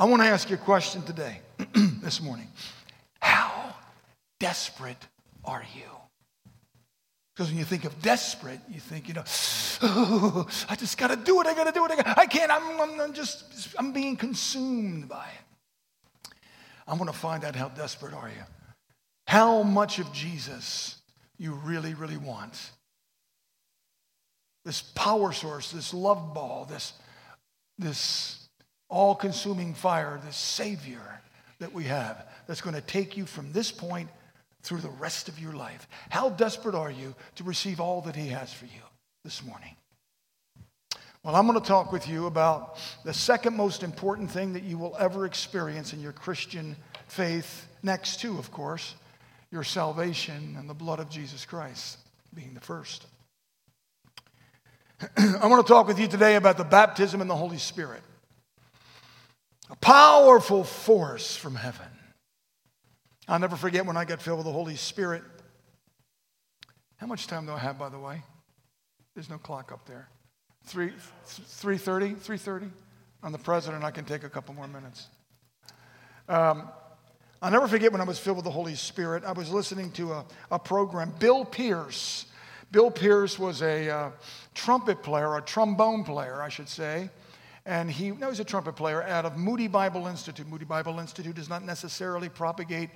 I want to ask you a question today, this morning. How desperate are you? Because when you think of desperate, you think, you know, oh, I just got to do it. I got to do it. I, gotta, I can't. I'm, I'm, I'm just, I'm being consumed by it. I want to find out how desperate are you? How much of Jesus you really, really want? This power source, this love ball, this, this all consuming fire, this Savior that we have that's going to take you from this point through the rest of your life. How desperate are you to receive all that He has for you this morning? Well, I'm going to talk with you about the second most important thing that you will ever experience in your Christian faith, next to, of course, your salvation and the blood of Jesus Christ being the first. I want to talk with you today about the baptism in the Holy Spirit, a powerful force from heaven. I'll never forget when I got filled with the Holy Spirit. How much time do I have, by the way? There's no clock up there. 3, 3.30? 3.30? I'm the president. I can take a couple more minutes. Um, I'll never forget when I was filled with the Holy Spirit. I was listening to a, a program. Bill Pearce. Bill Pearce was a uh, trumpet player, a trombone player, I should say. And he, no, he's a trumpet player out of Moody Bible Institute. Moody Bible Institute does not necessarily propagate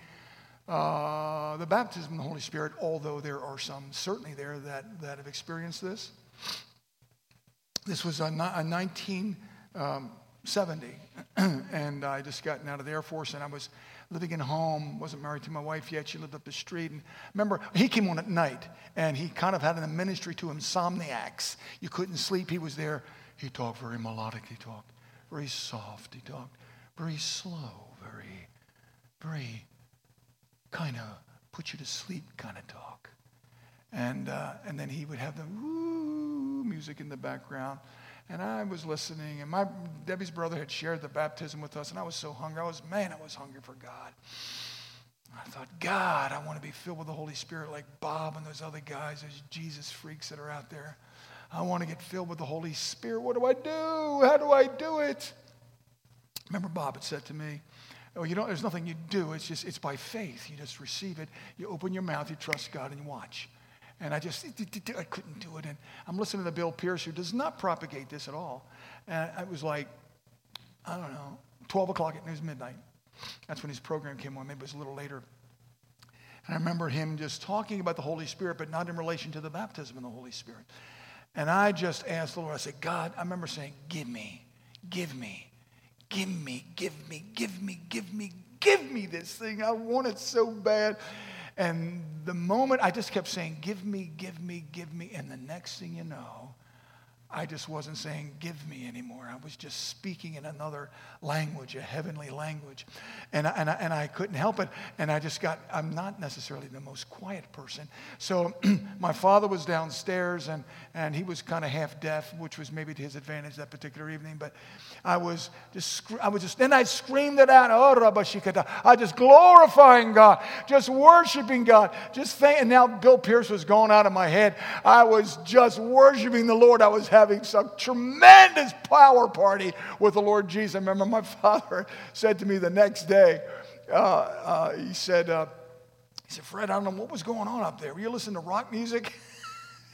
uh, the baptism of the Holy Spirit, although there are some certainly there that, that have experienced this. This was a, a 1970, um, and I just gotten out of the Air Force, and I was living at home, wasn't married to my wife yet. She lived up the street. And remember, he came on at night, and he kind of had a ministry to insomniacs. You couldn't sleep. He was there. He talked very melodic. He talked very soft. He talked very slow, very, very kind of put you to sleep kind of talk. And, uh, and then he would have the music in the background. And I was listening, and my Debbie's brother had shared the baptism with us, and I was so hungry. I was, man, I was hungry for God. I thought, God, I want to be filled with the Holy Spirit like Bob and those other guys, those Jesus freaks that are out there. I want to get filled with the Holy Spirit. What do I do? How do I do it? Remember, Bob had said to me, Oh, you don't, there's nothing you do. It's just, it's by faith. You just receive it. You open your mouth, you trust God, and you watch. And I just, I couldn't do it. And I'm listening to Bill Pearce, who does not propagate this at all. And it was like, I don't know, 12 o'clock, it was midnight. That's when his program came on. Maybe it was a little later. And I remember him just talking about the Holy Spirit, but not in relation to the baptism in the Holy Spirit. And I just asked the Lord, I said, God, I remember saying, give me, give me, Give me, give me, give me, give me, give me this thing. I want it so bad. And the moment I just kept saying, Give me, give me, give me. And the next thing you know, I just wasn't saying, give me anymore. I was just speaking in another language, a heavenly language. And I, and, I, and I couldn't help it. And I just got, I'm not necessarily the most quiet person. So my father was downstairs and, and he was kind of half deaf, which was maybe to his advantage that particular evening. But I was just, I was just, then I screamed it out, oh, Rabashikata. I just glorifying God, just worshiping God, just thank, and now Bill Pearce was going out of my head. I was just worshiping the Lord. I was having having some tremendous power party with the Lord Jesus. I remember my father said to me the next day, uh, uh, he said, uh, he said, Fred, I don't know what was going on up there. Were you listening to rock music?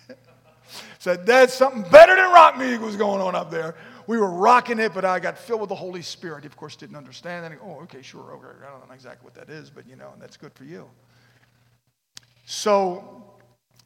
said, Dad, something better than rock music was going on up there. We were rocking it, but I got filled with the Holy Spirit. He, of course, didn't understand that. Oh, okay, sure. Okay. I don't know exactly what that is, but you know, and that's good for you. So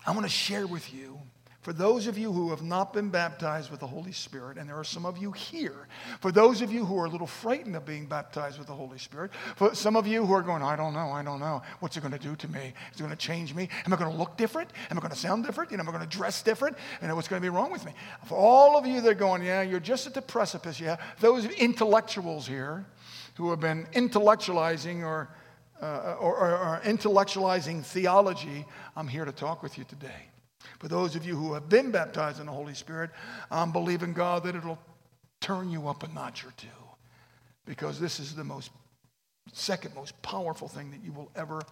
I want to share with you for those of you who have not been baptized with the Holy Spirit, and there are some of you here, for those of you who are a little frightened of being baptized with the Holy Spirit, for some of you who are going, I don't know, I don't know. What's it going to do to me? Is it going to change me? Am I going to look different? Am I going to sound different? You know, am I going to dress different? And what's going to be wrong with me? For all of you that are going, yeah, you're just at the precipice, yeah, those intellectuals here who have been intellectualizing or, uh, or, or, or intellectualizing theology, I'm here to talk with you today. For those of you who have been baptized in the Holy Spirit, I'm believing God that it'll turn you up a notch or two. Because this is the most second most powerful thing that you will ever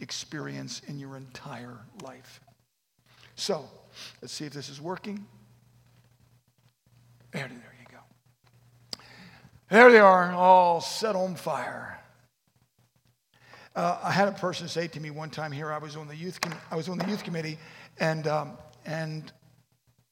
experience in your entire life. So, let's see if this is working. There, there you go. There they are, all set on fire. Uh, I had a person say to me one time here. I was on the youth. Com- I was on the youth committee, and um, and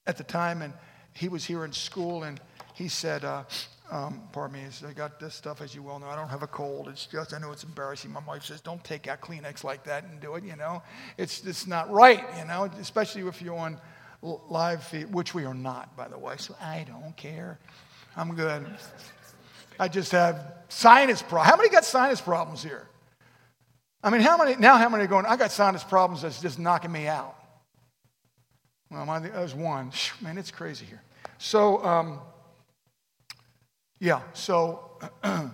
at the time, and he was here in school, and he said, uh, um, "Pardon me, I got this stuff, as you well know. I don't have a cold. It's just I know it's embarrassing. My wife says, don't take out Kleenex like that and do it. You know, it's it's not right. You know, especially if you're on live feed, which we are not, by the way. So I don't care. I'm good. I just have sinus problems. How many got sinus problems here? I mean, how many, now how many are going, I got sinus problems that's just knocking me out? Well, my, was one. Man, it's crazy here. So, um, yeah, so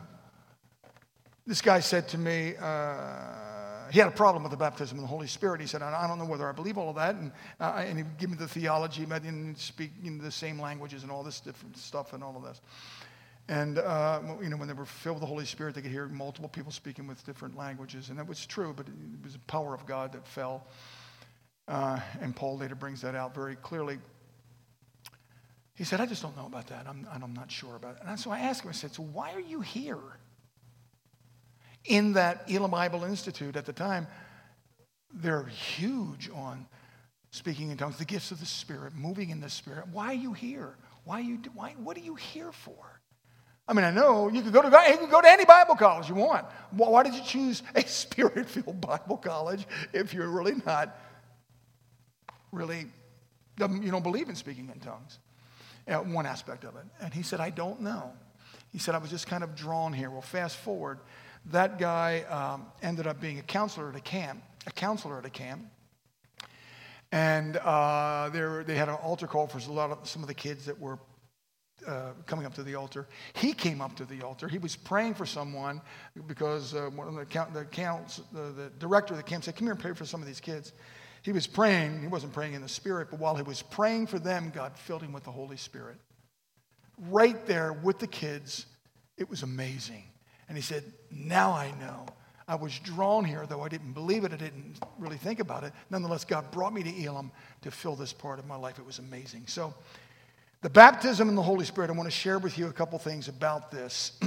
this guy said to me, uh, he had a problem with the baptism of the Holy Spirit. He said, I don't know whether I believe all of that. And, uh, and he gave me the theology, and speaking the same languages and all this different stuff and all of this. And, uh, you know, when they were filled with the Holy Spirit, they could hear multiple people speaking with different languages. And that was true, but it was the power of God that fell. Uh, and Paul later brings that out very clearly. He said, I just don't know about that. I'm, I'm not sure about it. And so I asked him, I said, So why are you here? In that Elim Bible Institute at the time, they're huge on speaking in tongues, the gifts of the Spirit, moving in the Spirit. Why are you here? Why you, why, what are you here for? I mean, I know you could go to you could go to any Bible college you want. Why did you choose a spirit-filled Bible college if you're really not really you don't believe in speaking in tongues? Yeah, one aspect of it. And he said, I don't know. He said, I was just kind of drawn here. Well, fast forward, that guy um, ended up being a counselor at a camp, a counselor at a camp. And uh, they had an altar call for a lot of some of the kids that were uh, coming up to the altar. He came up to the altar. He was praying for someone because uh, one of the, count, the, counts, the, the director of the camp said, Come here and pray for some of these kids. He was praying. He wasn't praying in the Spirit, but while he was praying for them, God filled him with the Holy Spirit. Right there with the kids, it was amazing. And he said, Now I know. I was drawn here, though I didn't believe it, I didn't really think about it. Nonetheless, God brought me to Elim to fill this part of my life. It was amazing. So, the baptism in the Holy Spirit, I want to share with you a couple things about this.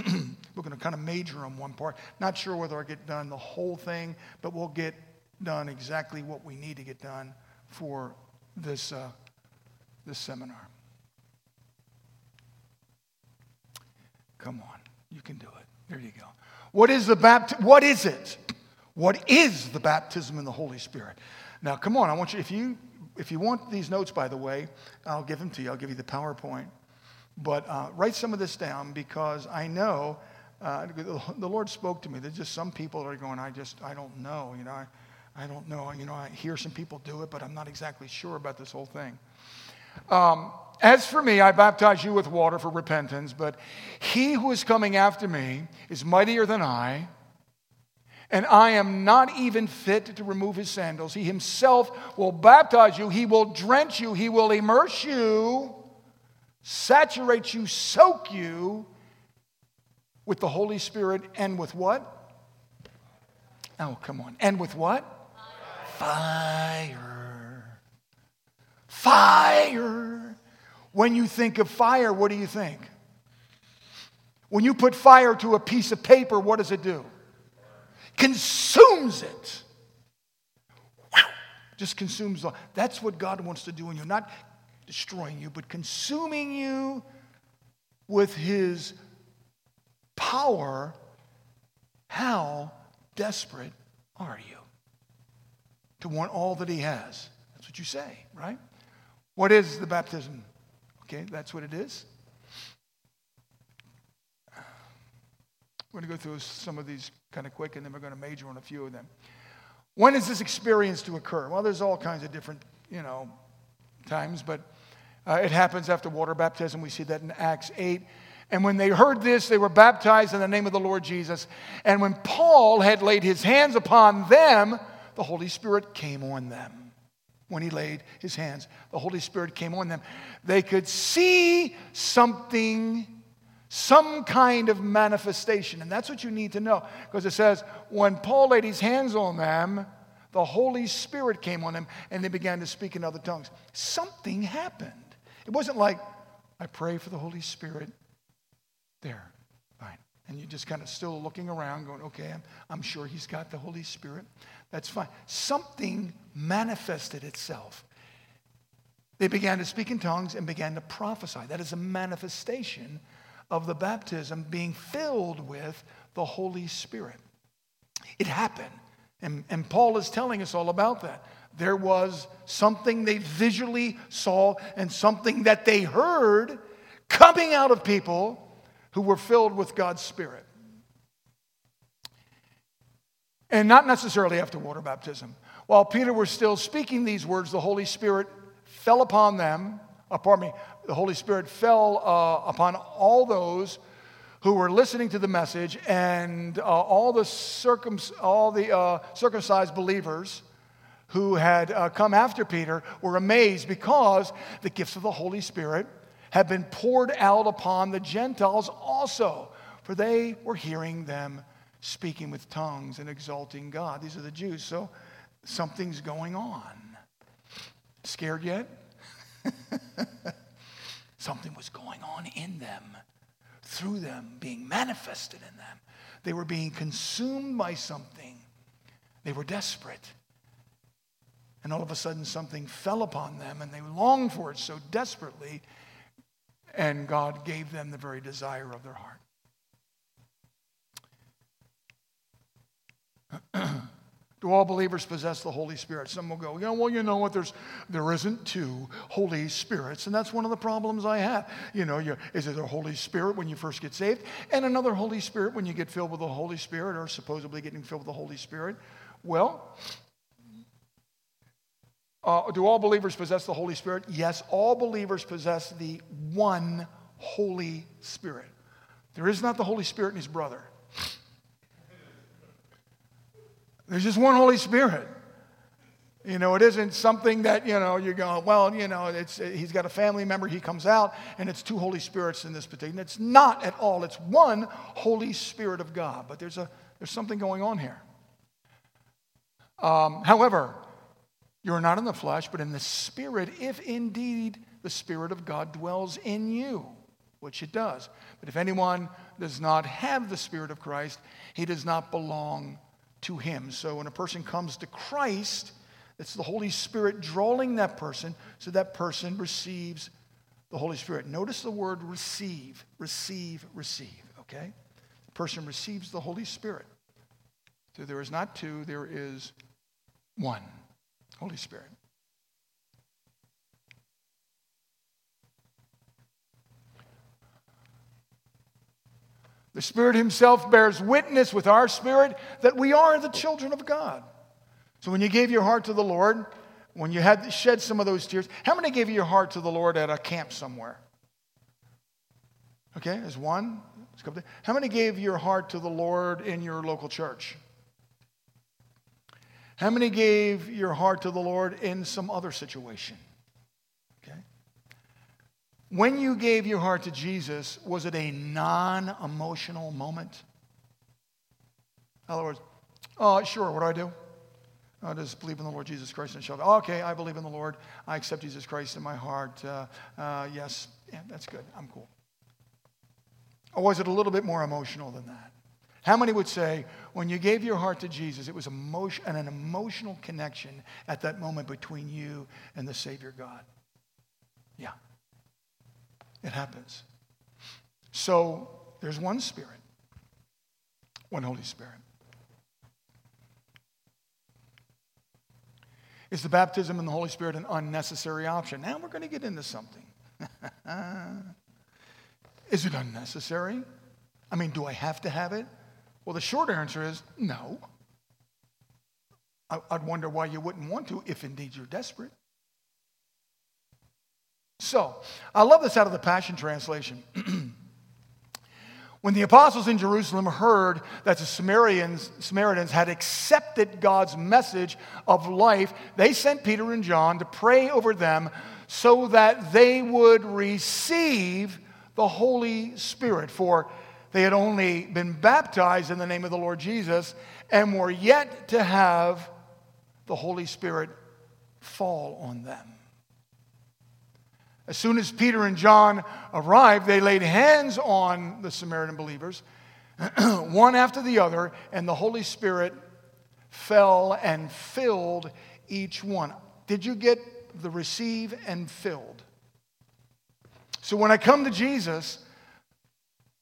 We're going to kind of major on one part. Not sure whether I get done the whole thing, but we'll get done exactly what we need to get done for this, uh, this seminar. Come on, you can do it. There you go. What is the baptism? What is it? What is the baptism in the Holy Spirit? Now, come on, I want you, if you if you want these notes, by the way, I'll give them to you. I'll give you the PowerPoint. But uh, write some of this down because I know uh, the Lord spoke to me. There's just some people that are going, I just, I don't know. You know, I, I don't know. You know, I hear some people do it, but I'm not exactly sure about this whole thing. Um, as for me, I baptize you with water for repentance, but he who is coming after me is mightier than I and I am not even fit to remove his sandals. He himself will baptize you, he will drench you, he will immerse you, saturate you, soak you with the Holy Spirit, and with what? Oh, come on. And with what? Fire. Fire. When you think of fire, what do you think? When you put fire to a piece of paper, what does it do? consumes it. Just consumes. The, that's what God wants to do in you. Not destroying you, but consuming you with His power. How desperate are you to want all that He has? That's what you say, right? What is the baptism? Okay, that's what it is. We're going to go through some of these kind of quick, and then we're going to major on a few of them. When is this experience to occur? Well, there's all kinds of different, you know, times, but uh, it happens after water baptism. We see that in Acts 8. And when they heard this, they were baptized in the name of the Lord Jesus. And when Paul had laid his hands upon them, the Holy Spirit came on them. When he laid his hands, the Holy Spirit came on them. They could see something some kind of manifestation. And that's what you need to know. Because it says, when Paul laid his hands on them, the Holy Spirit came on them and they began to speak in other tongues. Something happened. It wasn't like, I pray for the Holy Spirit there. And you're just kind of still looking around, going, okay, I'm, I'm sure he's got the Holy Spirit. That's fine. Something manifested itself. They began to speak in tongues and began to prophesy. That is a manifestation of the baptism being filled with the Holy Spirit. It happened. And, and Paul is telling us all about that. There was something they visually saw and something that they heard coming out of people who were filled with God's Spirit. And not necessarily after water baptism. While Peter was still speaking these words, the Holy Spirit fell upon them. Uh, pardon me, the Holy Spirit fell uh, upon all those who were listening to the message, and uh, all the, circum- all the uh, circumcised believers who had uh, come after Peter were amazed because the gifts of the Holy Spirit had been poured out upon the Gentiles also, for they were hearing them speaking with tongues and exalting God. These are the Jews, so something's going on. Scared yet? Something was going on in them, through them, being manifested in them. They were being consumed by something. They were desperate. And all of a sudden, something fell upon them, and they longed for it so desperately, and God gave them the very desire of their heart. Do all believers possess the Holy Spirit? Some will go, know, well, you know what? There's, there isn't two Holy Spirits. And that's one of the problems I have. You know, is it a Holy Spirit when you first get saved and another Holy Spirit when you get filled with the Holy Spirit or supposedly getting filled with the Holy Spirit? Well, uh, do all believers possess the Holy Spirit? Yes, all believers possess the one Holy Spirit. There is not the Holy Spirit and his brother. There's just one Holy Spirit. You know, it isn't something that, you know, you go, well, you know, it's, he's got a family member, he comes out, and it's two Holy Spirits in this particular. It's not at all. It's one Holy Spirit of God. But there's, a, there's something going on here. Um, however, you're not in the flesh, but in the Spirit, if indeed the Spirit of God dwells in you, which it does. But if anyone does not have the Spirit of Christ, he does not belong to him. So when a person comes to Christ, it's the Holy Spirit drawing that person so that person receives the Holy Spirit. Notice the word receive, receive, receive, okay? The person receives the Holy Spirit. So there is not two, there is one Holy Spirit. The Spirit Himself bears witness with our spirit that we are the children of God. So when you gave your heart to the Lord, when you had shed some of those tears, how many gave your heart to the Lord at a camp somewhere? Okay, there's one. How many gave your heart to the Lord in your local church? How many gave your heart to the Lord in some other situation? Okay. When you gave your heart to Jesus, was it a non emotional moment? In other words, oh, sure, what do I do? I just believe in the Lord Jesus Christ and shall. Okay, I believe in the Lord. I accept Jesus Christ in my heart. Uh, uh, yes, yeah, that's good. I'm cool. Or was it a little bit more emotional than that? How many would say when you gave your heart to Jesus, it was emotion, an emotional connection at that moment between you and the Savior God? Yeah. It happens. So there's one Spirit, one Holy Spirit. Is the baptism in the Holy Spirit an unnecessary option? Now we're going to get into something. is it unnecessary? I mean, do I have to have it? Well, the short answer is no. I'd wonder why you wouldn't want to if indeed you're desperate. So, I love this out of the Passion Translation. when the apostles in Jerusalem heard that the Samaritans, Samaritans had accepted God's message of life, they sent Peter and John to pray over them so that they would receive the Holy Spirit. For they had only been baptized in the name of the Lord Jesus and were yet to have the Holy Spirit fall on them. As soon as Peter and John arrived, they laid hands on the Samaritan believers one after the other, and the Holy Spirit fell and filled each one. Did you get the receive and filled? So when I come to Jesus,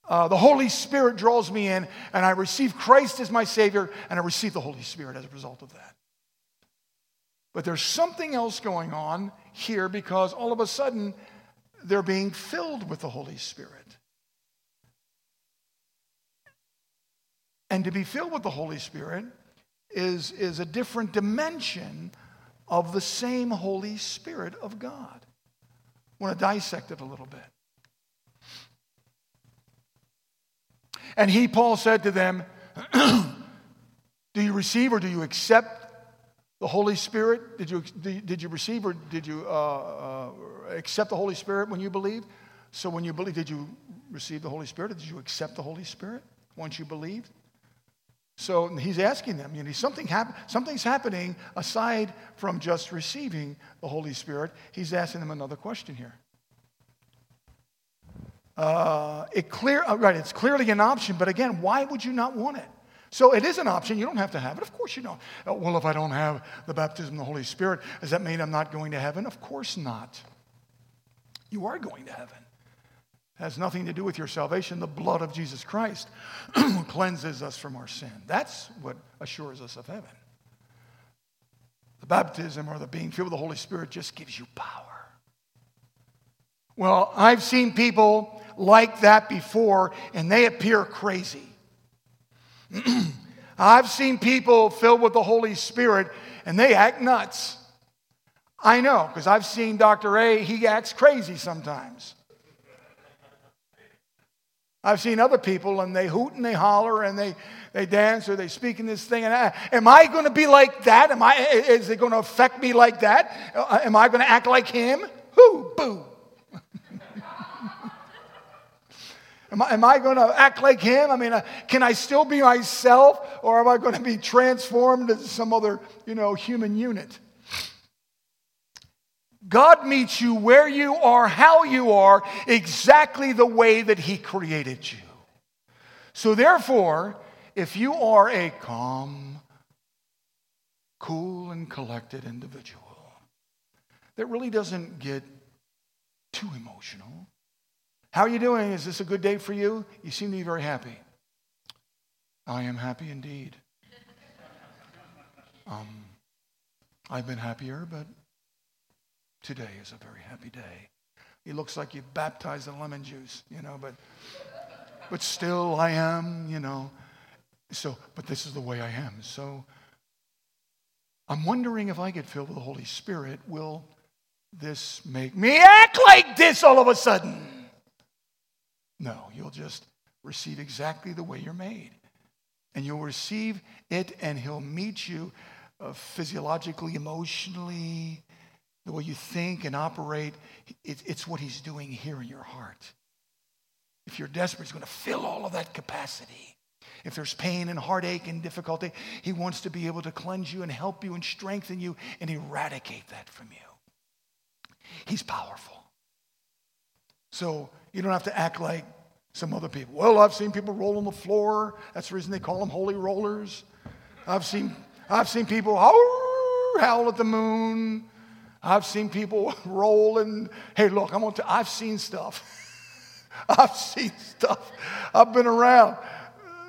uh, the Holy Spirit draws me in, and I receive Christ as my Savior, and I receive the Holy Spirit as a result of that. But there's something else going on here because all of a sudden they're being filled with the Holy Spirit. And to be filled with the Holy Spirit is, is a different dimension of the same Holy Spirit of God. I want to dissect it a little bit. And he, Paul, said to them, Do you receive or do you accept the Holy Spirit? Did you, did you receive or did you uh, uh, accept the Holy Spirit when you believed? So, when you believe, did you receive the Holy Spirit or did you accept the Holy Spirit once you believed? So he's asking them, you know, something hap- something's happening aside from just receiving the Holy Spirit. He's asking them another question here. Uh, it clear, uh, right, it's clearly an option, but again, why would you not want it? So it is an option. You don't have to have it. Of course you don't. Uh, well, if I don't have the baptism of the Holy Spirit, does that mean I'm not going to heaven? Of course not. You are going to heaven It has nothing to do with your salvation. The blood of Jesus Christ cleanses us from our sin. That's what assures us of heaven. The baptism or the being filled with the Holy Spirit just gives you power. Well, I've seen people like that before, and they appear crazy. I've seen people filled with the Holy Spirit, and they act nuts. I know, because I've seen Dr. A, he acts crazy sometimes. I've seen other people and they hoot and they holler and they, they dance or they speak in this thing. And I, am I going to be like that? Am I, is it going to affect me like that? Uh, am I going to act like him? Who? Boo. Am, I, am I going to act like him? I mean, uh, can I still be myself or am I going to be transformed into some other, you know, human unit? God meets you where you are, how you are, exactly the way that He created you. So, therefore, if you are a calm, cool, and collected individual that really doesn't get too emotional, how are you doing? Is this a good day for you? You seem to be very happy. I am happy indeed. Um, I've been happier, but Today is a very happy day. It looks like you baptized in lemon juice, you know, but, but still I am, you know. So, but this is the way I am. So I'm wondering if I get filled with the Holy Spirit, will this make me act like this all of a sudden? No, you'll just receive exactly the way you're made. And you'll receive it, and He'll meet you uh, physiologically, emotionally, the way you think and operate, it's what He's doing here in your heart. If you're desperate, He's going to fill all of that capacity. If there's pain and heartache and difficulty, He wants to be able to cleanse you and help you and strengthen you and eradicate that from you. He's powerful. So you don't have to act like some other people. Well, I've seen people roll on the floor. That's the reason they call them holy rollers. I've seen, I've seen people howl at the moon. I've seen people roll and, hey, look, I'm going to, I've seen stuff. I've seen stuff. I've been around.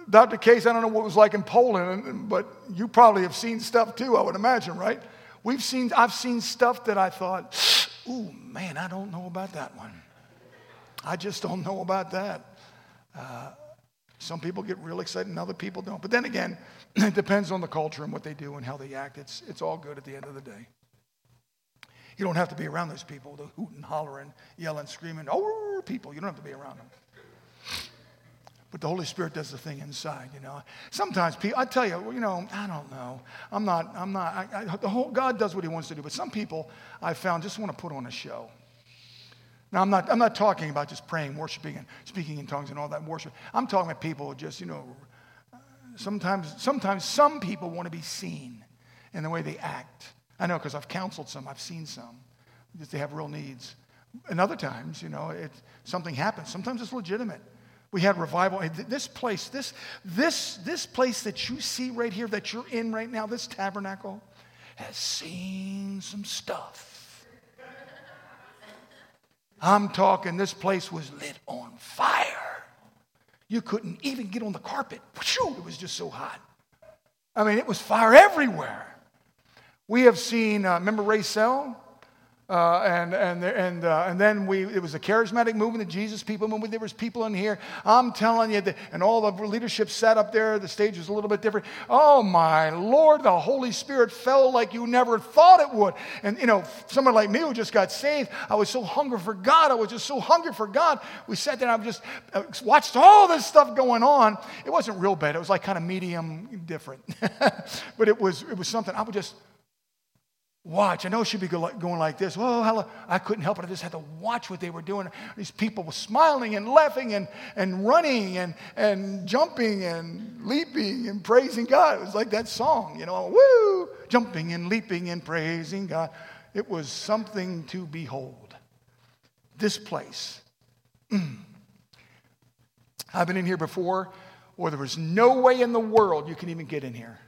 Dr. Case, I don't know what it was like in Poland, but you probably have seen stuff too, I would imagine, right? We've seen, I've seen stuff that I thought, ooh, man, I don't know about that one. I just don't know about that. Uh, some people get real excited and other people don't. But then again, it depends on the culture and what they do and how they act. It's, it's all good at the end of the day. You don't have to be around those people, the hooting, hollering, yelling, screaming, oh, people. You don't have to be around them. But the Holy Spirit does the thing inside, you know. Sometimes people, I tell you, you know, I don't know. I'm not, I'm not, I, I, the whole, God does what he wants to do. But some people I found just want to put on a show. Now, I'm not, I'm not talking about just praying, worshiping, and speaking in tongues and all that worship. I'm talking about people just, you know, sometimes, sometimes some people want to be seen in the way they act. I know because I've counseled some, I've seen some. They have real needs. And other times, you know, it, something happens. Sometimes it's legitimate. We had revival. This place, this, this, this place that you see right here, that you're in right now, this tabernacle, has seen some stuff. I'm talking, this place was lit on fire. You couldn't even get on the carpet. It was just so hot. I mean, it was fire everywhere. We have seen, uh, remember Ray Sell? Uh, and and and uh, and then we it was a charismatic movement, the Jesus people movement. There was people in here. I'm telling you, and all the leadership sat up there. The stage was a little bit different. Oh my Lord, the Holy Spirit fell like you never thought it would. And you know, someone like me who just got saved, I was so hungry for God. I was just so hungry for God. We sat there. and I just uh, watched all this stuff going on. It wasn't real bad. It was like kind of medium different, but it was it was something. I would just watch. I know should be going like this. Well, hello. I couldn't help it. I just had to watch what they were doing. These people were smiling and laughing and, and running and, and jumping and leaping and praising God. It was like that song, you know, woo, jumping and leaping and praising God. It was something to behold. This place. Mm. I've been in here before where there was no way in the world you can even get in here.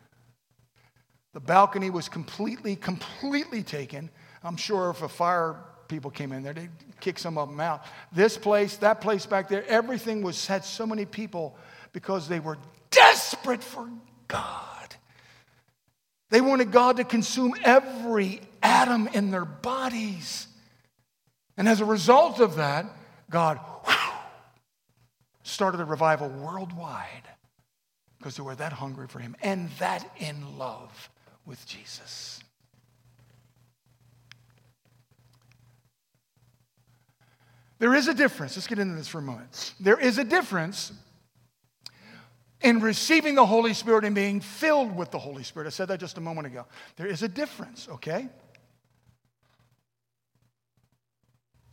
The balcony was completely, completely taken. I'm sure if a fire people came in there, they'd kick some of them out. This place, that place back there, everything was had so many people because they were desperate for God. They wanted God to consume every atom in their bodies. And as a result of that, God whew, started a revival worldwide because they were that hungry for Him and that in love with Jesus. There is a difference. Let's get into this for a moment. There is a difference in receiving the Holy Spirit and being filled with the Holy Spirit. I said that just a moment ago. There is a difference, okay?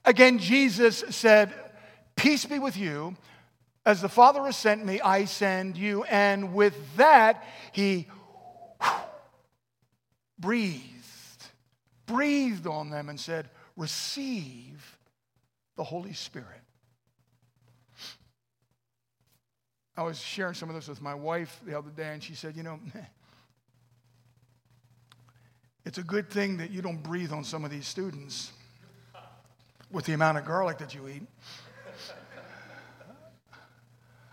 Again, Jesus said, Peace be with you. As the Father has sent me, I send you. And with that, he breathed, breathed on them and said, Receive the Holy Spirit. I was sharing some of this with my wife the other day, and she said, You know, it's a good thing that you don't breathe on some of these students with the amount of garlic that you eat.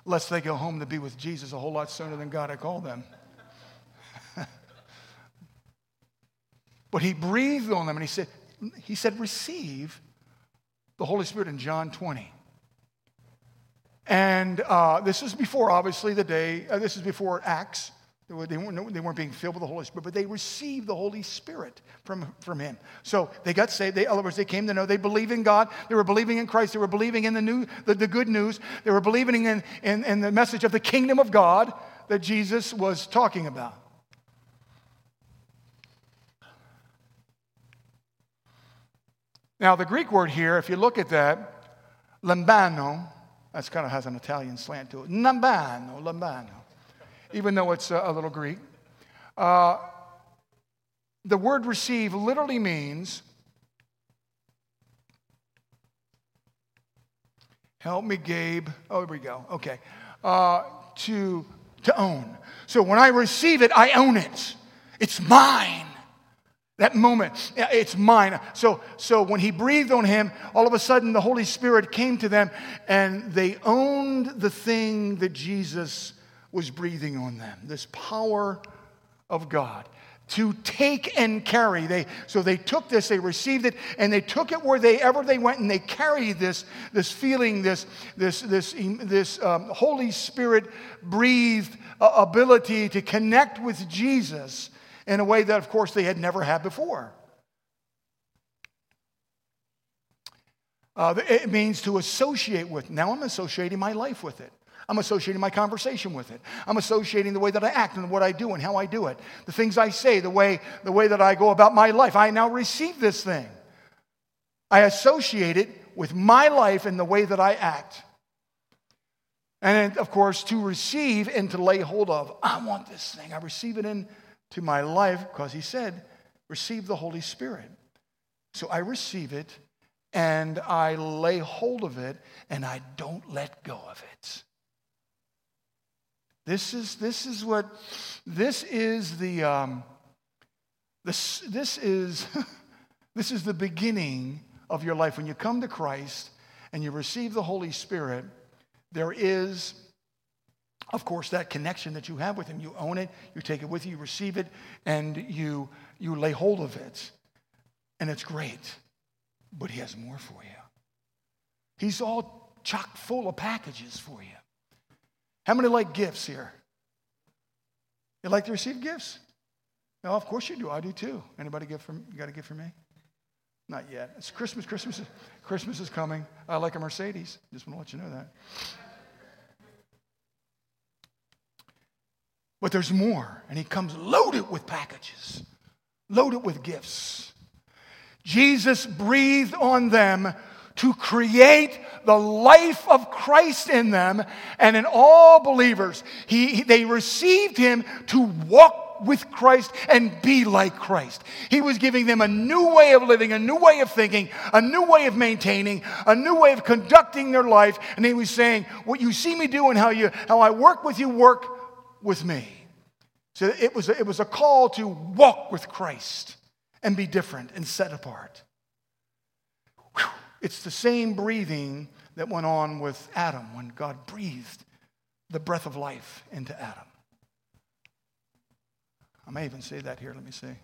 Lest they go home to be with Jesus a whole lot sooner than God had called them. But he breathed on them and he said, he said, receive the Holy Spirit in John 20. And uh, this is before, obviously, the day, uh, this is before Acts. They, were, they, weren't, they weren't being filled with the Holy Spirit, but they received the Holy Spirit from, from Him. So they got saved. They, in other words, they came to know they believe in God. They were believing in Christ. They were believing in the, new, the, the good news. They were believing in, in, in the message of the kingdom of God that Jesus was talking about. Now, the Greek word here, if you look at that, lambano, that's kind of has an Italian slant to it. Lambano, lambano, even though it's a, a little Greek. Uh, the word receive literally means help me, Gabe. Oh, here we go. Okay. Uh, to, to own. So when I receive it, I own it. It's mine. That moment, it's mine. So, so when he breathed on him, all of a sudden the Holy Spirit came to them and they owned the thing that Jesus was breathing on them this power of God to take and carry. They, so they took this, they received it, and they took it where they ever they went, and they carried this, this feeling, this, this, this, this um, Holy Spirit breathed uh, ability to connect with Jesus in a way that, of course, they had never had before. Uh, it means to associate with. Now I'm associating my life with it. I'm associating my conversation with it. I'm associating the way that I act and what I do and how I do it. The things I say, the way, the way that I go about my life. I now receive this thing. I associate it with my life and the way that I act. And of course, to receive and to lay hold of. I want this thing. I receive it in to my life because he said, receive the Holy Spirit. So I receive it and I lay hold of it and I don't let go of it. This is, this is what, this is the, um, this, this is, this is the beginning of your life. When you come to Christ and you receive the Holy Spirit, there is, of course, that connection that you have with Him. You own it, you take it with you, you receive it, and you, you lay hold of it. And it's great. But He has more for you. He's all chock full of packages for you. How many like gifts here? You like to receive gifts? No, of course you do. I do too. Anybody get from you got a gift for me? Not yet. It's Christmas. Christmas is, Christmas is coming. I like a Mercedes. Just want to let you know that. But there's more, and he comes loaded with packages, loaded with gifts. Jesus breathed on them to create the life of Christ in them and in all believers. He, they received him to walk with Christ and be like Christ. He was giving them a new way of living, a new way of thinking, a new way of maintaining, a new way of conducting their life. And he was saying, What you see me do and how, you, how I work with you, work with me. So it was, it was a call to walk with Christ and be different and set apart. Whew. It's the same breathing that went on with Adam when God breathed the breath of life into Adam. I may even say that here. Let me see.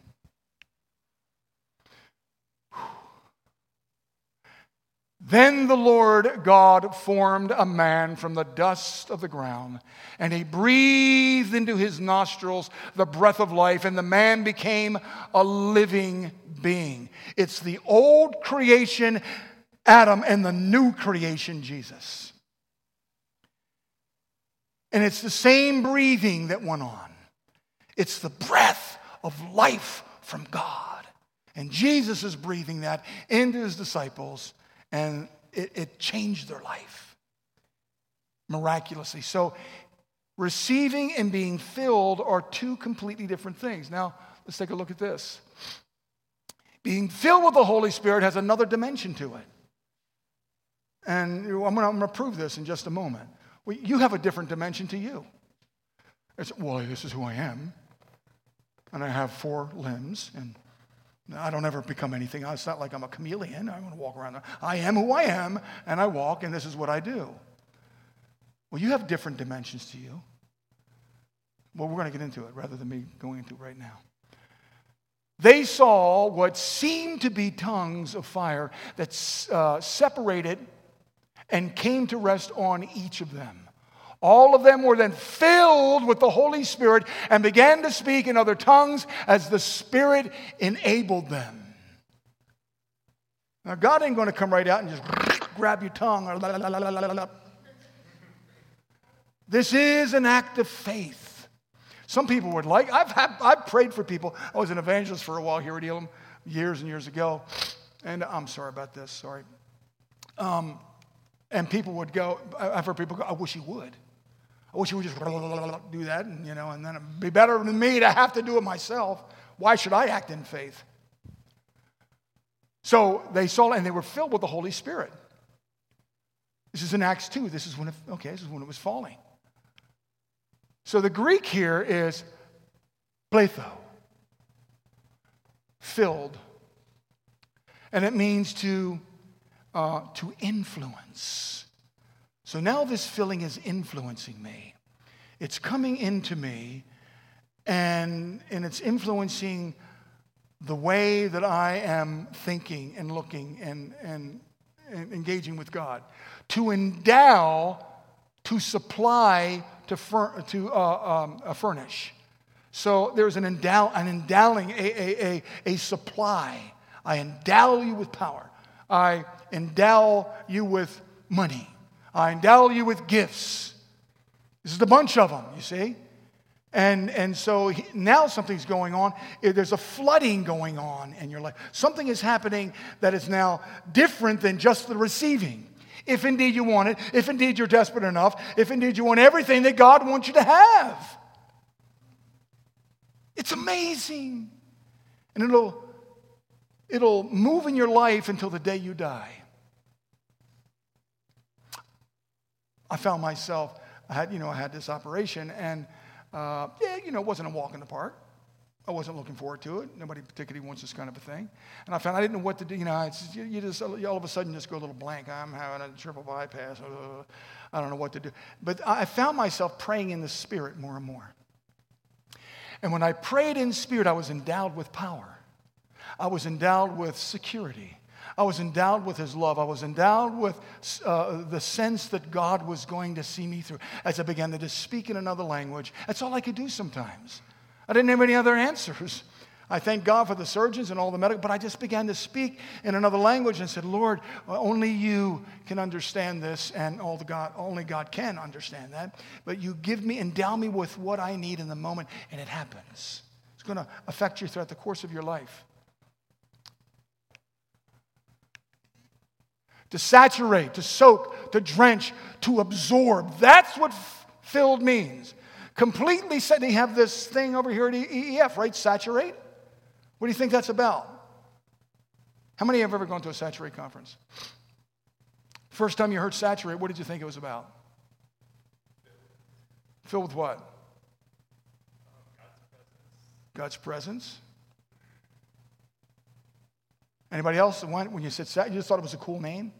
Then the Lord God formed a man from the dust of the ground, and he breathed into his nostrils the breath of life, and the man became a living being. It's the old creation, Adam, and the new creation, Jesus. And it's the same breathing that went on. It's the breath of life from God. And Jesus is breathing that into his disciples and it, it changed their life miraculously. So, receiving and being filled are two completely different things. Now, let's take a look at this. Being filled with the Holy Spirit has another dimension to it. And I'm going to prove this in just a moment. Well, you have a different dimension to you. It's, well, this is who I am. And I have four limbs, and I don't ever become anything. It's not like I'm a chameleon. I want to walk around. I am who I am, and I walk, and this is what I do. Well, you have different dimensions to you. Well, we're going to get into it rather than me going into it right now. They saw what seemed to be tongues of fire that uh, separated and came to rest on each of them. All of them were then filled with the Holy Spirit and began to speak in other tongues as the Spirit enabled them. Now, God ain't going to come right out and just grab your tongue. This is an act of faith. Some people would like, I've, had, I've prayed for people. I was an evangelist for a while here at Elim years and years ago. And I'm sorry about this, sorry. Um, and people would go, I've heard people go, I wish he would. I wish you would just do that, and, you know, and then it'd be better than me to have to do it myself. Why should I act in faith? So they saw, and they were filled with the Holy Spirit. This is in Acts 2. This is when it, okay, this is when it was falling. So the Greek here is pletho, filled. And it means to, uh, to influence. So now this filling is influencing me. It's coming into me and, and it's influencing the way that I am thinking and looking and, and, and engaging with God. To endow, to supply, to, fur, to uh, um, furnish. So there's an, endow, an endowing, a, a, a, a supply. I endow you with power. I endow you with money. I endow you with gifts. This is a bunch of them, you see? And, and so he, now something's going on. There's a flooding going on in your life. Something is happening that is now different than just the receiving. If indeed you want it, if indeed you're desperate enough, if indeed you want everything that God wants you to have. It's amazing. And it'll, it'll move in your life until the day you die. I found myself, I had, you know, I had this operation, and uh, yeah, you know, it wasn't a walk in the park. I wasn't looking forward to it. Nobody particularly wants this kind of a thing. And I found I didn't know what to do. You know, it's, you, you just you all of a sudden just go a little blank. I'm having a triple bypass. Uh, I don't know what to do. But I found myself praying in the spirit more and more. And when I prayed in spirit, I was endowed with power. I was endowed with security. I was endowed with his love. I was endowed with uh, the sense that God was going to see me through as I began to just speak in another language. That's all I could do sometimes. I didn't have any other answers. I thank God for the surgeons and all the medical, but I just began to speak in another language and said, Lord, only you can understand this, and all the God, only God can understand that. But you give me, endow me with what I need in the moment, and it happens. It's going to affect you throughout the course of your life. To saturate, to soak, to drench, to absorb. That's what filled means. Completely said they have this thing over here at EEF, right? Saturate. What do you think that's about? How many of you have ever gone to a saturate conference? First time you heard saturate, what did you think it was about? Filled with what? God's presence. Anybody else? When you said saturate, you just thought it was a cool name?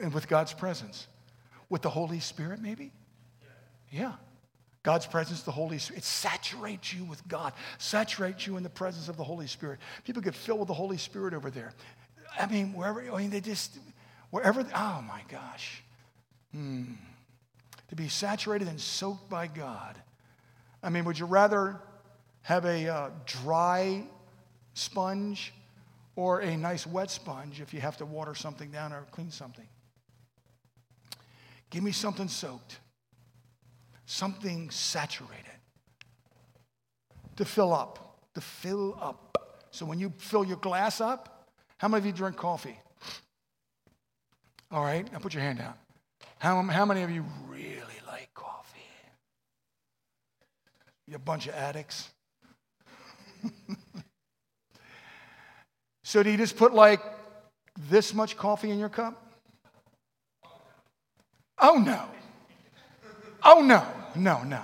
And with God's presence. With the Holy Spirit, maybe? Yeah. God's presence, the Holy Spirit. It saturates you with God, saturates you in the presence of the Holy Spirit. People get filled with the Holy Spirit over there. I mean, wherever, I mean, they just, wherever, oh my gosh. Hmm. To be saturated and soaked by God. I mean, would you rather have a uh, dry sponge or a nice wet sponge if you have to water something down or clean something? Give me something soaked, something saturated to fill up, to fill up. So when you fill your glass up, how many of you drink coffee? All right, now put your hand down. How, how many of you really like coffee? You a bunch of addicts. so do you just put like this much coffee in your cup? Oh, no. Oh, no. No, no.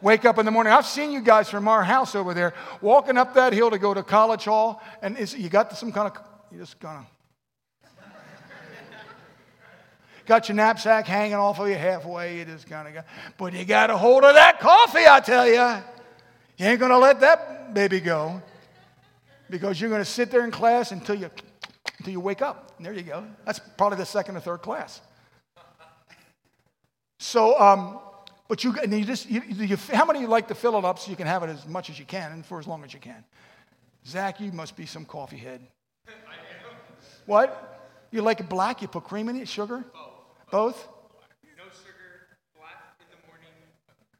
Wake up in the morning. I've seen you guys from our house over there walking up that hill to go to College Hall, and you got some kind of, you just kind of. got your knapsack hanging off of you halfway. You just kind of got, but you got a hold of that coffee, I tell you. You ain't going to let that baby go because you're going to sit there in class until you, until you wake up. And there you go. That's probably the second or third class. So, um, but you, you just, you, you, how many like to fill it up so you can have it as much as you can and for as long as you can? Zach, you must be some coffee head. What? You like it black? You put cream in it, sugar? Both. Both? No sugar, black in the morning,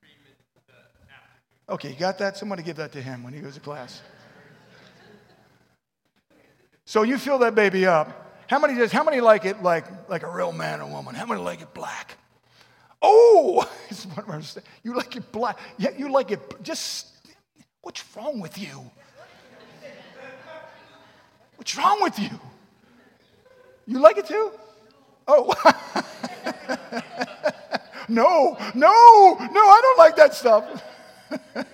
cream in the afternoon. Okay, you got that? Somebody give that to him when he goes to class. so you fill that baby up. How many does? How many like it like like a real man or woman? How many like it black? Oh, you like it black. Yeah, you like it. Just, what's wrong with you? What's wrong with you? You like it too? Oh. no, no, no, I don't like that stuff.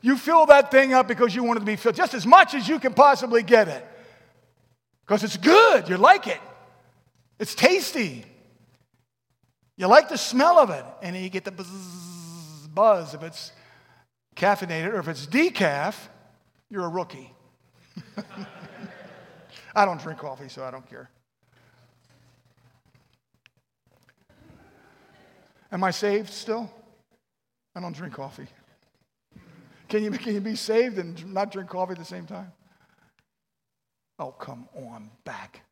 you fill that thing up because you want it to be filled just as much as you can possibly get it. Because it's good, you like it. It's tasty. You like the smell of it, and you get the buzz, buzz if it's caffeinated, or if it's decaf, you're a rookie. I don't drink coffee, so I don't care. Am I saved still? I don't drink coffee. Can you, can you be saved and not drink coffee at the same time? Oh, come on back.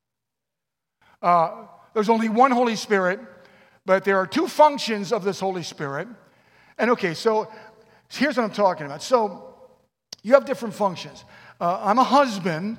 Uh, there's only one Holy Spirit, but there are two functions of this Holy Spirit. And okay, so here's what I'm talking about. So you have different functions. Uh, I'm a husband.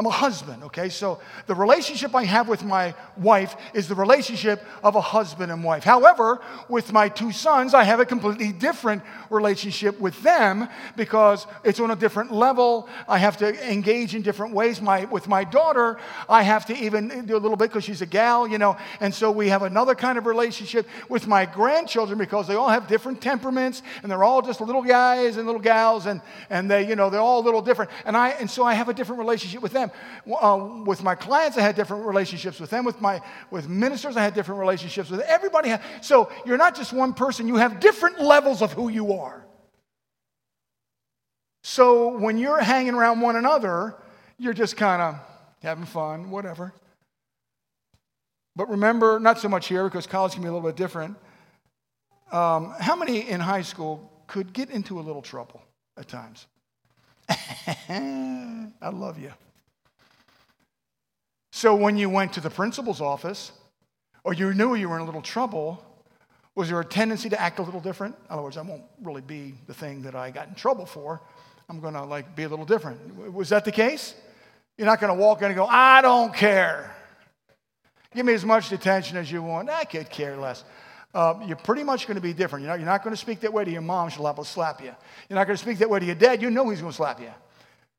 I'm a husband, okay? So the relationship I have with my wife is the relationship of a husband and wife. However, with my two sons, I have a completely different relationship with them because it's on a different level. I have to engage in different ways. My, with my daughter, I have to even do a little bit because she's a gal, you know, and so we have another kind of relationship with my grandchildren because they all have different temperaments and they're all just little guys and little gals and, and they, you know, they're all a little different. And, I, and so I have a different relationship with them. Uh, with my clients, I had different relationships with them. With, my, with ministers, I had different relationships with everybody. So you're not just one person, you have different levels of who you are. So when you're hanging around one another, you're just kind of having fun, whatever. But remember, not so much here because college can be a little bit different. Um, how many in high school could get into a little trouble at times? I love you. So when you went to the principal's office or you knew you were in a little trouble, was there a tendency to act a little different? In other words, I won't really be the thing that I got in trouble for. I'm going to like be a little different. Was that the case? You're not going to walk in and go, I don't care. Give me as much attention as you want. I could care less. Uh, you're pretty much going to be different. You're not, you're not going to speak that way to your mom. She'll have slap you. You're not going to speak that way to your dad. You know he's going to slap you.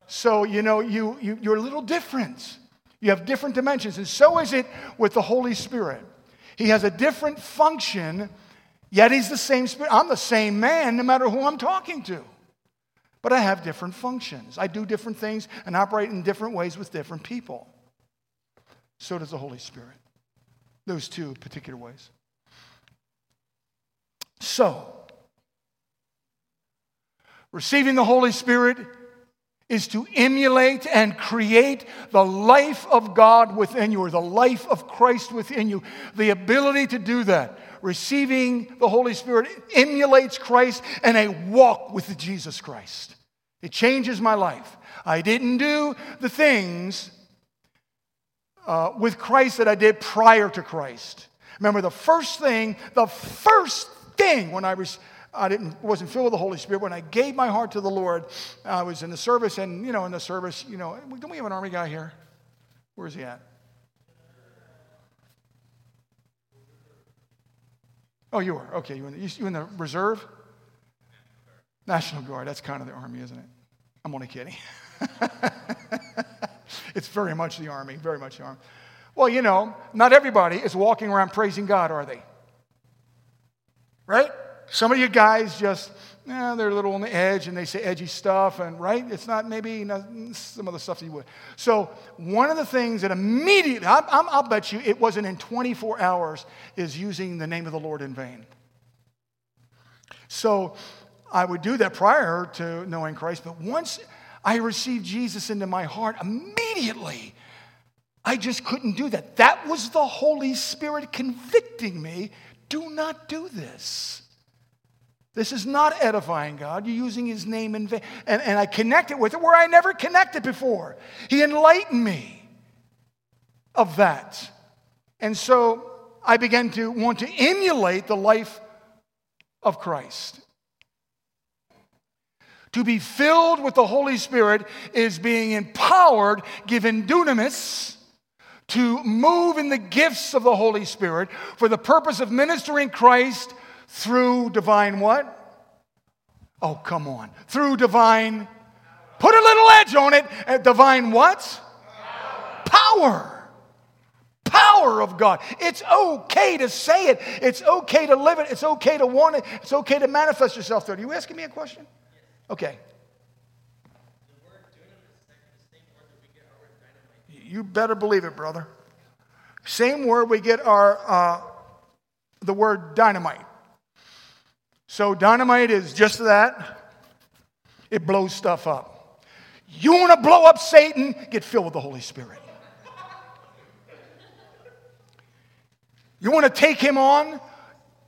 So, you know, you, you, you're a little different. You have different dimensions. And so is it with the Holy Spirit. He has a different function, yet he's the same spirit. I'm the same man no matter who I'm talking to. But I have different functions. I do different things and operate in different ways with different people. So does the Holy Spirit. Those two particular ways. So, receiving the Holy Spirit is to emulate and create the life of God within you, or the life of Christ within you. The ability to do that, receiving the Holy Spirit, emulates Christ and a walk with Jesus Christ. It changes my life. I didn't do the things uh, with Christ that I did prior to Christ. Remember, the first thing, the first thing when I was I didn't, wasn't filled with the Holy Spirit. When I gave my heart to the Lord, I was in the service, and, you know, in the service, you know, don't we have an army guy here? Where's he at? Oh, you are. Okay, you in, the, you in the reserve? National Guard. That's kind of the army, isn't it? I'm only kidding. it's very much the army, very much the army. Well, you know, not everybody is walking around praising God, are they? Right? Some of you guys just, yeah, they're a little on the edge and they say edgy stuff, and right? It's not maybe not some of the stuff you would. So, one of the things that immediately, I, will bet you it wasn't in 24 hours, is using the name of the Lord in vain. So, I would do that prior to knowing Christ, but once I received Jesus into my heart, immediately, I just couldn't do that. That was the Holy Spirit convicting me do not do this. This is not edifying God. You're using his name in vain. And, and I connected with it where I never connected before. He enlightened me of that. And so I began to want to emulate the life of Christ. To be filled with the Holy Spirit is being empowered, given dunamis, to move in the gifts of the Holy Spirit for the purpose of ministering Christ through divine what? Oh, come on. Through divine, put a little edge on it. Uh, divine what? Power. Power of God. It's okay to say it. It's okay to live it. It's okay to want it. It's okay to manifest yourself through it. Are you asking me a question? Okay. You better believe it, brother. Same word we get our uh, the word dynamite. So, dynamite is just that it blows stuff up. You want to blow up Satan? Get filled with the Holy Spirit. You want to take him on?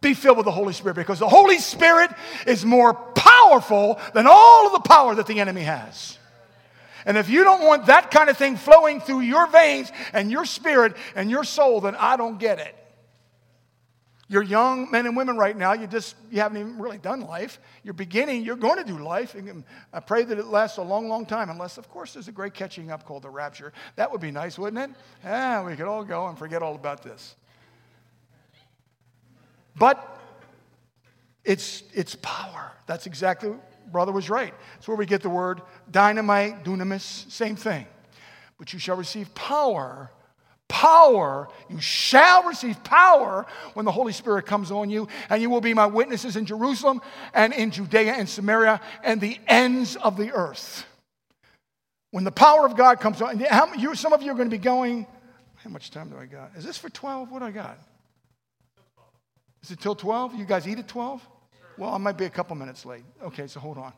Be filled with the Holy Spirit because the Holy Spirit is more powerful than all of the power that the enemy has. And if you don't want that kind of thing flowing through your veins and your spirit and your soul, then I don't get it. You're young men and women right now. You just you haven't even really done life. You're beginning. You're going to do life. And um, I pray that it lasts a long, long time. Unless, of course, there's a great catching up called the rapture. That would be nice, wouldn't it? Yeah, we could all go and forget all about this. But it's it's power. That's exactly. Brother was right. That's where we get the word dynamite, dunamis. Same thing. But you shall receive power power. You shall receive power when the Holy Spirit comes on you, and you will be my witnesses in Jerusalem and in Judea and Samaria and the ends of the earth. When the power of God comes on, how, you, some of you are going to be going, how much time do I got? Is this for 12? What do I got? Is it till 12? You guys eat at 12? Well, I might be a couple minutes late. Okay, so hold on.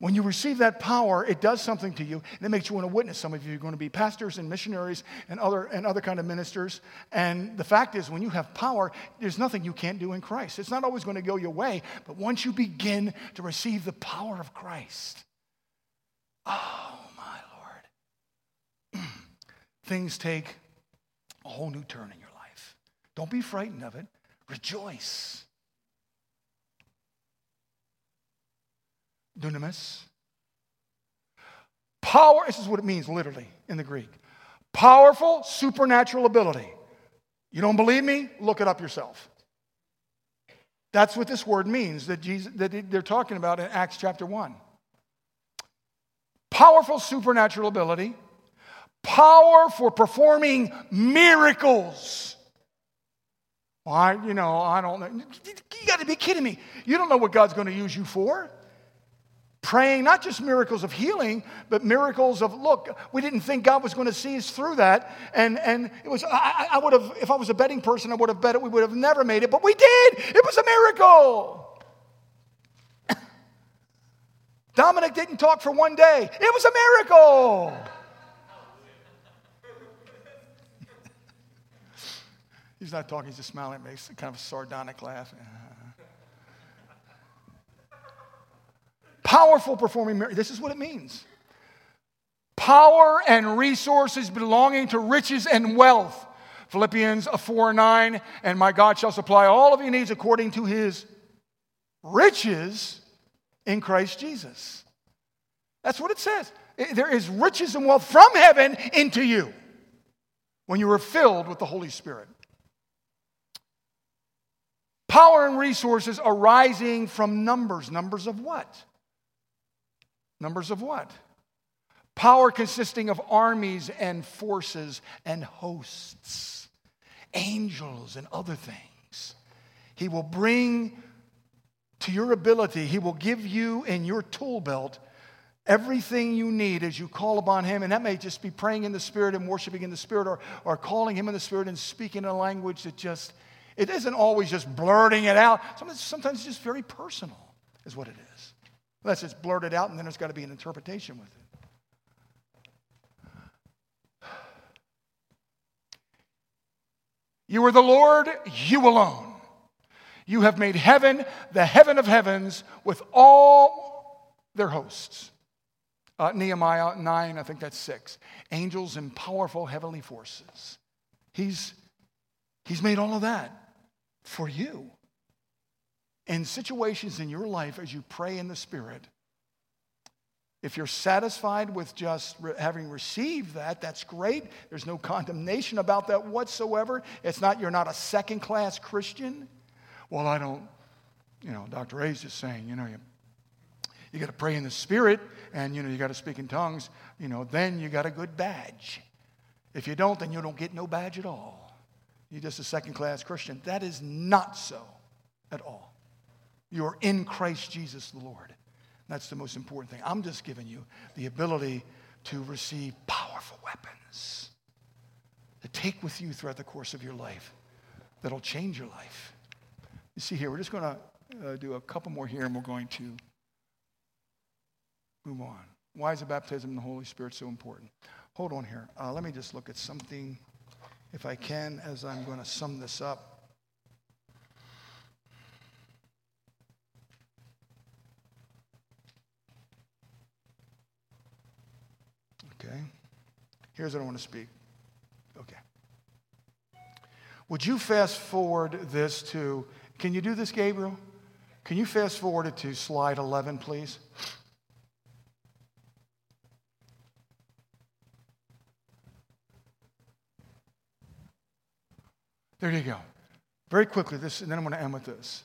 When you receive that power, it does something to you, and it makes you want to witness. Some of you are going to be pastors and missionaries and other, and other kind of ministers. And the fact is, when you have power, there's nothing you can't do in Christ. It's not always going to go your way, but once you begin to receive the power of Christ, oh my Lord, things take a whole new turn in your life. Don't be frightened of it, rejoice. Dunamis. Power, this is what it means literally in the Greek. Powerful supernatural ability. You don't believe me? Look it up yourself. That's what this word means that, Jesus, that they're talking about in Acts chapter 1. Powerful supernatural ability, power for performing miracles. Well, you know, I don't know. You got to be kidding me. You don't know what God's going to use you for praying not just miracles of healing, but miracles of, look, we didn't think God was going to see us through that. And, and it was, I, I would have, if I was a betting person, I would have bet it, we would have never made it, but we did. It was a miracle. Dominic didn't talk for one day. It was a miracle. he's not talking, he's just smiling, it makes kind of a sardonic laugh. Powerful performing miracles. This is what it means power and resources belonging to riches and wealth. Philippians 4 9, and my God shall supply all of your needs according to his riches in Christ Jesus. That's what it says. There is riches and wealth from heaven into you when you are filled with the Holy Spirit. Power and resources arising from numbers. Numbers of what? Numbers of what? Power consisting of armies and forces and hosts, angels and other things. He will bring to your ability, He will give you in your tool belt everything you need as you call upon Him. And that may just be praying in the Spirit and worshiping in the Spirit or, or calling Him in the Spirit and speaking in a language that just, it isn't always just blurting it out. Sometimes, sometimes it's just very personal, is what it is. Unless it's blurted out and then there's got to be an interpretation with it. You are the Lord, you alone. You have made heaven the heaven of heavens with all their hosts. Uh, Nehemiah 9, I think that's 6. Angels and powerful heavenly forces. He's, he's made all of that for you in situations in your life as you pray in the Spirit, if you're satisfied with just re- having received that, that's great. There's no condemnation about that whatsoever. It's not, you're not a second class Christian. Well, I don't, you know, Dr. A's just saying, you know, you, you got to pray in the Spirit and, you know, you got to speak in tongues, you know, then you got a good badge. If you don't, then you don't get no badge at all. You're just a second class Christian. That is not so at all. You are in Christ Jesus the Lord. That's the most important thing. I'm just giving you the ability to receive powerful weapons to take with you throughout the course of your life that'll change your life. You see here, we're just going to uh, do a couple more here and we're going to move on. Why is the baptism in the Holy Spirit so important? Hold on here. Uh, let me just look at something, if I can, as I'm going to sum this up. Okay? Here's what I want to speak. Okay. Would you fast forward this to, can you do this, Gabriel? Can you fast forward it to slide 11, please? There you go. Very quickly, this, and then I'm going to end with this.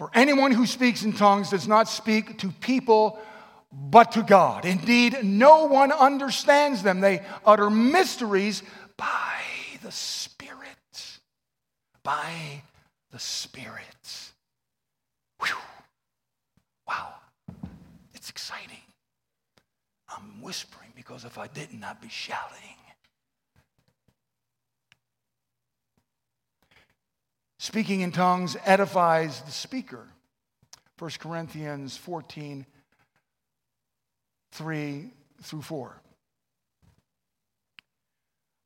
For anyone who speaks in tongues does not speak to people but to God. Indeed, no one understands them. They utter mysteries by the Spirit. By the Spirit. Whew. Wow. It's exciting. I'm whispering because if I didn't, I'd be shouting. Speaking in tongues edifies the speaker. 1 Corinthians 14, 3 through 4.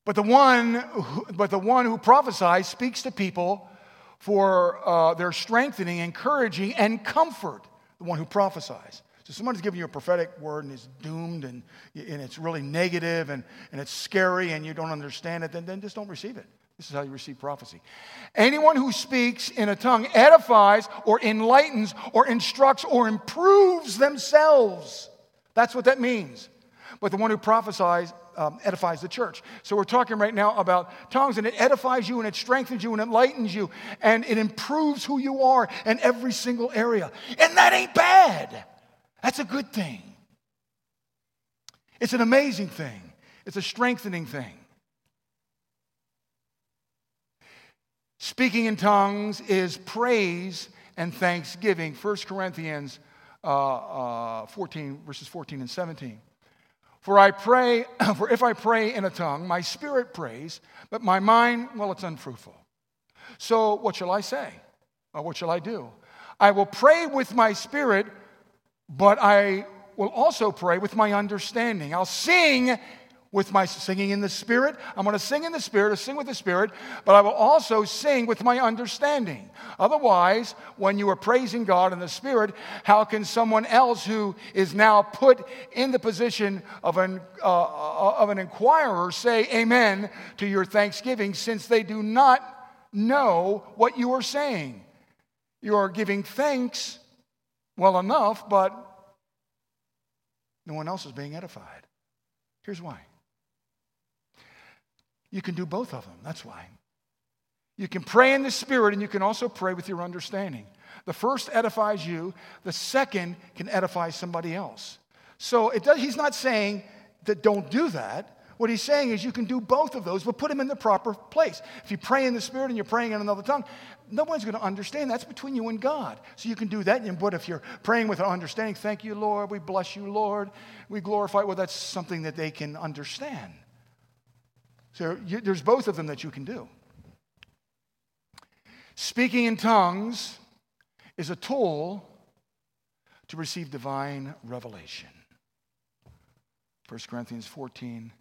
But the one who, but the one who prophesies speaks to people for uh, their strengthening, encouraging, and comfort. The one who prophesies. So somebody's giving you a prophetic word and it's doomed and, and it's really negative and, and it's scary and you don't understand it, then, then just don't receive it. This is how you receive prophecy. Anyone who speaks in a tongue edifies or enlightens or instructs or improves themselves. That's what that means. But the one who prophesies um, edifies the church. So we're talking right now about tongues, and it edifies you, and it strengthens you, and it lightens you, and it improves who you are in every single area. And that ain't bad. That's a good thing. It's an amazing thing. It's a strengthening thing. Speaking in tongues is praise and thanksgiving. 1 Corinthians uh, uh, 14, verses 14 and 17. For I pray, for if I pray in a tongue, my spirit prays, but my mind, well, it's unfruitful. So what shall I say? Or what shall I do? I will pray with my spirit, but I will also pray with my understanding. I'll sing with my singing in the Spirit. I'm going to sing in the Spirit, or sing with the Spirit, but I will also sing with my understanding. Otherwise, when you are praising God in the Spirit, how can someone else who is now put in the position of an, uh, uh of an inquirer say amen to your thanksgiving since they do not know what you are saying? You are giving thanks well enough, but no one else is being edified. Here's why you can do both of them. That's why. You can pray in the Spirit and you can also pray with your understanding. The first edifies you, the second can edify somebody else. So does, he's not saying that don't do that. What he's saying is you can do both of those, but put them in the proper place. If you pray in the Spirit and you're praying in another tongue, no one's going to understand. That's between you and God. So you can do that. But if you're praying with an understanding, thank you, Lord, we bless you, Lord, we glorify, well, that's something that they can understand. So you, there's both of them that you can do. Speaking in tongues is a tool to receive divine revelation. 1 Corinthians 14,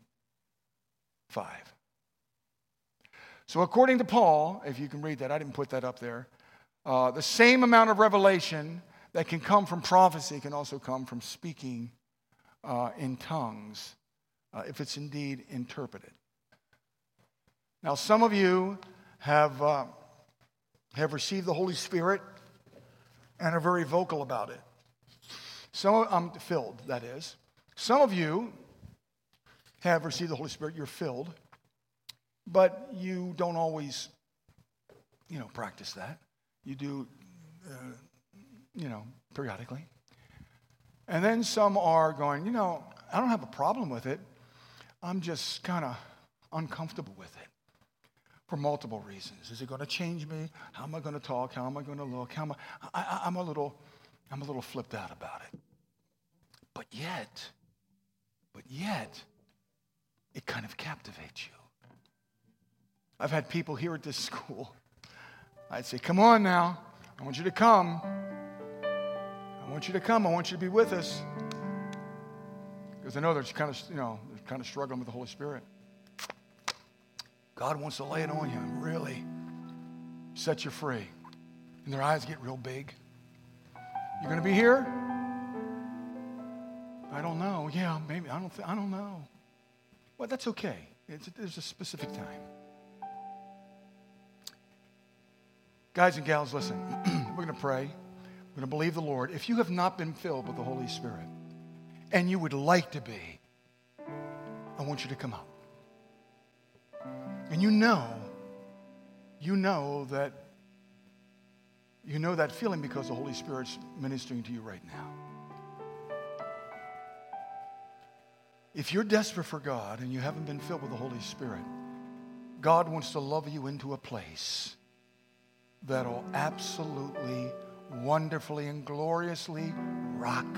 5. So, according to Paul, if you can read that, I didn't put that up there, uh, the same amount of revelation that can come from prophecy can also come from speaking uh, in tongues uh, if it's indeed interpreted. Now, some of you have, uh, have received the Holy Spirit and are very vocal about it. Some of, I'm filled, that is. Some of you have received the Holy Spirit, you're filled, but you don't always, you know, practice that. You do, uh, you know, periodically. And then some are going, you know, I don't have a problem with it. I'm just kind of uncomfortable with it for multiple reasons. Is it going to change me? How am I going to talk? How am I going to look? How am I, I, I'm, a little, I'm a little flipped out about it. But yet, but yet, it kind of captivates you. I've had people here at this school. I'd say, Come on now. I want you to come. I want you to come. I want you to be with us. Because I know they're kind of, you know, they're kind of struggling with the Holy Spirit. God wants to lay it on you and really set you free. And their eyes get real big. You're going to be here? I don't know. Yeah, maybe. I don't, th- I don't know. Well, that's okay. It's, there's a specific time. Guys and gals, listen. We're going to pray. We're going to believe the Lord. If you have not been filled with the Holy Spirit and you would like to be, I want you to come up. And you know, you know that you know that feeling because the Holy Spirit's ministering to you right now. If you're desperate for God and you haven't been filled with the Holy Spirit, God wants to love you into a place that'll absolutely, wonderfully, and gloriously rock